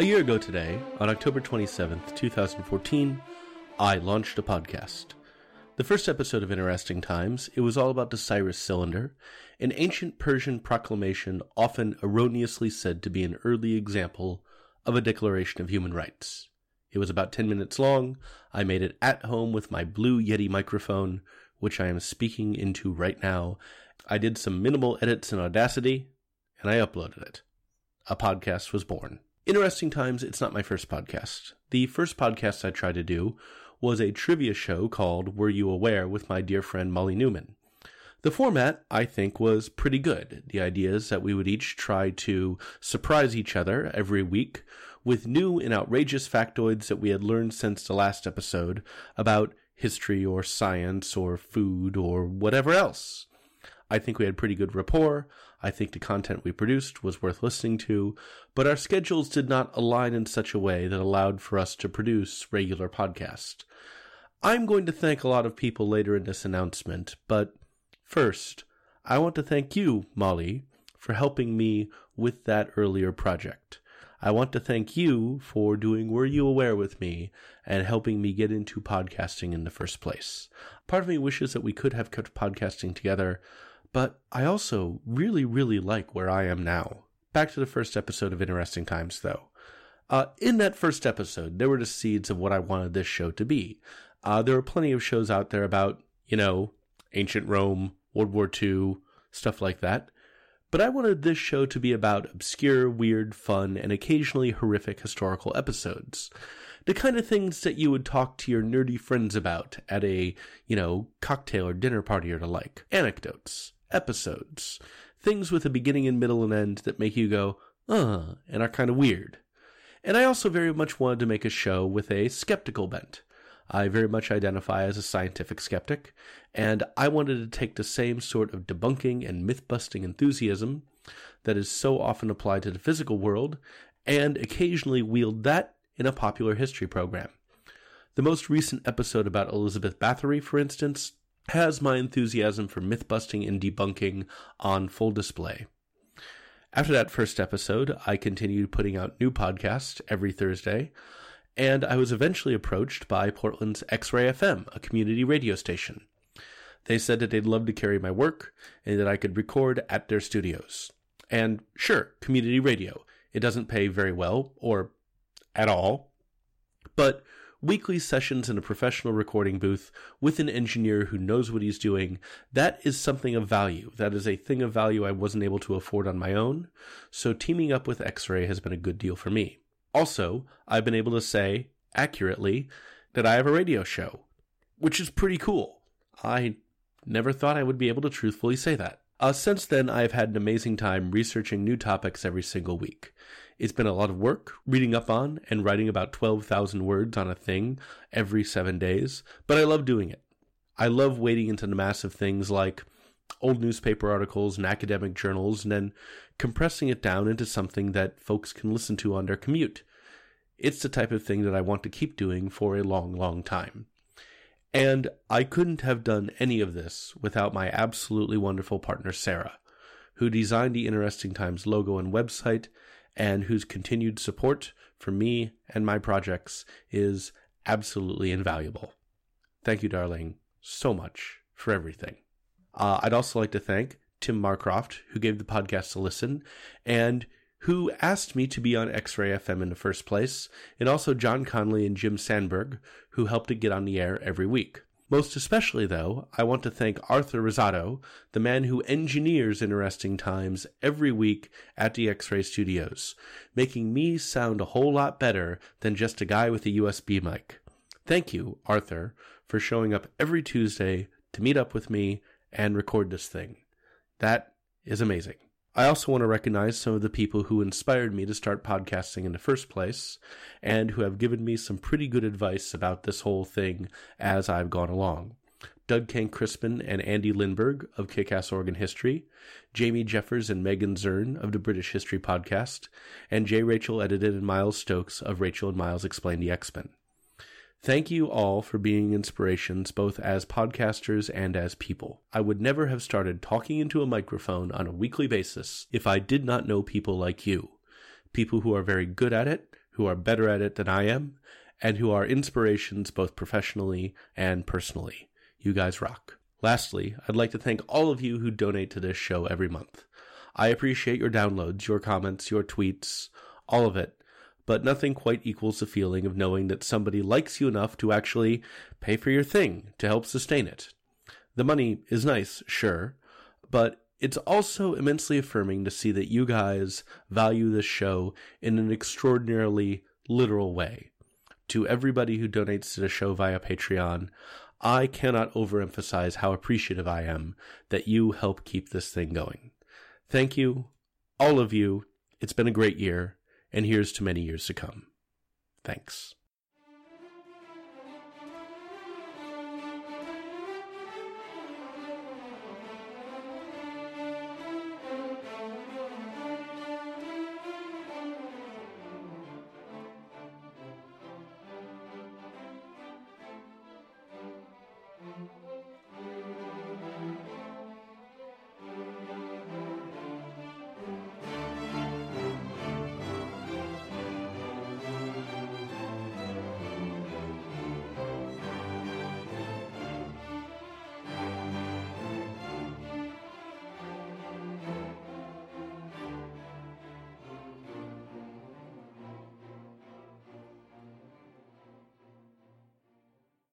A year ago today, on October 27th, 2014, I launched a podcast. The first episode of Interesting Times, it was all about the Cyrus Cylinder, an ancient Persian proclamation often erroneously said to be an early example of a Declaration of Human Rights. It was about 10 minutes long. I made it at home with my Blue Yeti microphone, which I am speaking into right now. I did some minimal edits in Audacity, and I uploaded it. A podcast was born. Interesting times, it's not my first podcast. The first podcast I tried to do was a trivia show called Were You Aware with my dear friend Molly Newman. The format, I think, was pretty good. The idea is that we would each try to surprise each other every week with new and outrageous factoids that we had learned since the last episode about history or science or food or whatever else. I think we had pretty good rapport. I think the content we produced was worth listening to, but our schedules did not align in such a way that allowed for us to produce regular podcasts. I'm going to thank a lot of people later in this announcement, but first, I want to thank you, Molly, for helping me with that earlier project. I want to thank you for doing Were You Aware with me and helping me get into podcasting in the first place. Part of me wishes that we could have kept podcasting together, but I also really, really like where I am now. Back to the first episode of Interesting Times, though. Uh, in that first episode, there were the seeds of what I wanted this show to be. Uh, there are plenty of shows out there about, you know, ancient Rome, World War II, stuff like that. But I wanted this show to be about obscure, weird, fun, and occasionally horrific historical episodes. The kind of things that you would talk to your nerdy friends about at a, you know, cocktail or dinner party or the like. Anecdotes, episodes, things with a beginning and middle and end that make you go, uh, and are kind of weird. And I also very much wanted to make a show with a skeptical bent. I very much identify as a scientific skeptic, and I wanted to take the same sort of debunking and myth busting enthusiasm that is so often applied to the physical world and occasionally wield that in a popular history program. The most recent episode about Elizabeth Bathory, for instance, has my enthusiasm for myth busting and debunking on full display. After that first episode, I continued putting out new podcasts every Thursday, and I was eventually approached by Portland's X Ray FM, a community radio station. They said that they'd love to carry my work and that I could record at their studios. And sure, community radio. It doesn't pay very well, or at all, but weekly sessions in a professional recording booth with an engineer who knows what he's doing, that is something of value. That is a thing of value I wasn't able to afford on my own. So teaming up with X-Ray has been a good deal for me. Also, I've been able to say accurately that I have a radio show, which is pretty cool. I never thought I would be able to truthfully say that. Uh, since then, I've had an amazing time researching new topics every single week. It's been a lot of work reading up on and writing about 12,000 words on a thing every seven days, but I love doing it. I love wading into the massive things like old newspaper articles and academic journals and then compressing it down into something that folks can listen to on their commute. It's the type of thing that I want to keep doing for a long, long time. And I couldn't have done any of this without my absolutely wonderful partner, Sarah, who designed the Interesting Times logo and website and whose continued support for me and my projects is absolutely invaluable. Thank you, darling, so much for everything. Uh, I'd also like to thank Tim Marcroft, who gave the podcast a listen, and who asked me to be on X Ray FM in the first place, and also John Conley and Jim Sandberg, who helped it get on the air every week. Most especially, though, I want to thank Arthur Rosado, the man who engineers Interesting Times every week at the X Ray Studios, making me sound a whole lot better than just a guy with a USB mic. Thank you, Arthur, for showing up every Tuesday to meet up with me and record this thing. That is amazing. I also want to recognize some of the people who inspired me to start podcasting in the first place and who have given me some pretty good advice about this whole thing as I've gone along. Doug Kenck-Crispin and Andy Lindberg of Kickass Oregon History, Jamie Jeffers and Megan Zurn of the British History Podcast, and J. Rachel Edidin and Miles Stokes of Rachel and Miles X-Plain the X-Men. Thank you all for being inspirations both as podcasters and as people. I would never have started talking into a microphone on a weekly basis if I did not know people like you. People who are very good at it, who are better at it than I am and who are inspirations both professionally and personally. You guys rock. Lastly, I'd like to thank all of you who donate to this show every month. I appreciate your downloads, your comments, your tweets, all of it, but nothing quite equals the feeling of knowing that somebody likes you enough to actually pay for your thing to help sustain it. The money is nice, sure, but it's also immensely affirming to see that you guys value this show in an extraordinarily literal way. To everybody who donates to the show via Patreon, I cannot overemphasize how appreciative I am that you help keep this thing going. Thank you, all of you. It's been a great year, and here's to many years to come. Thanks.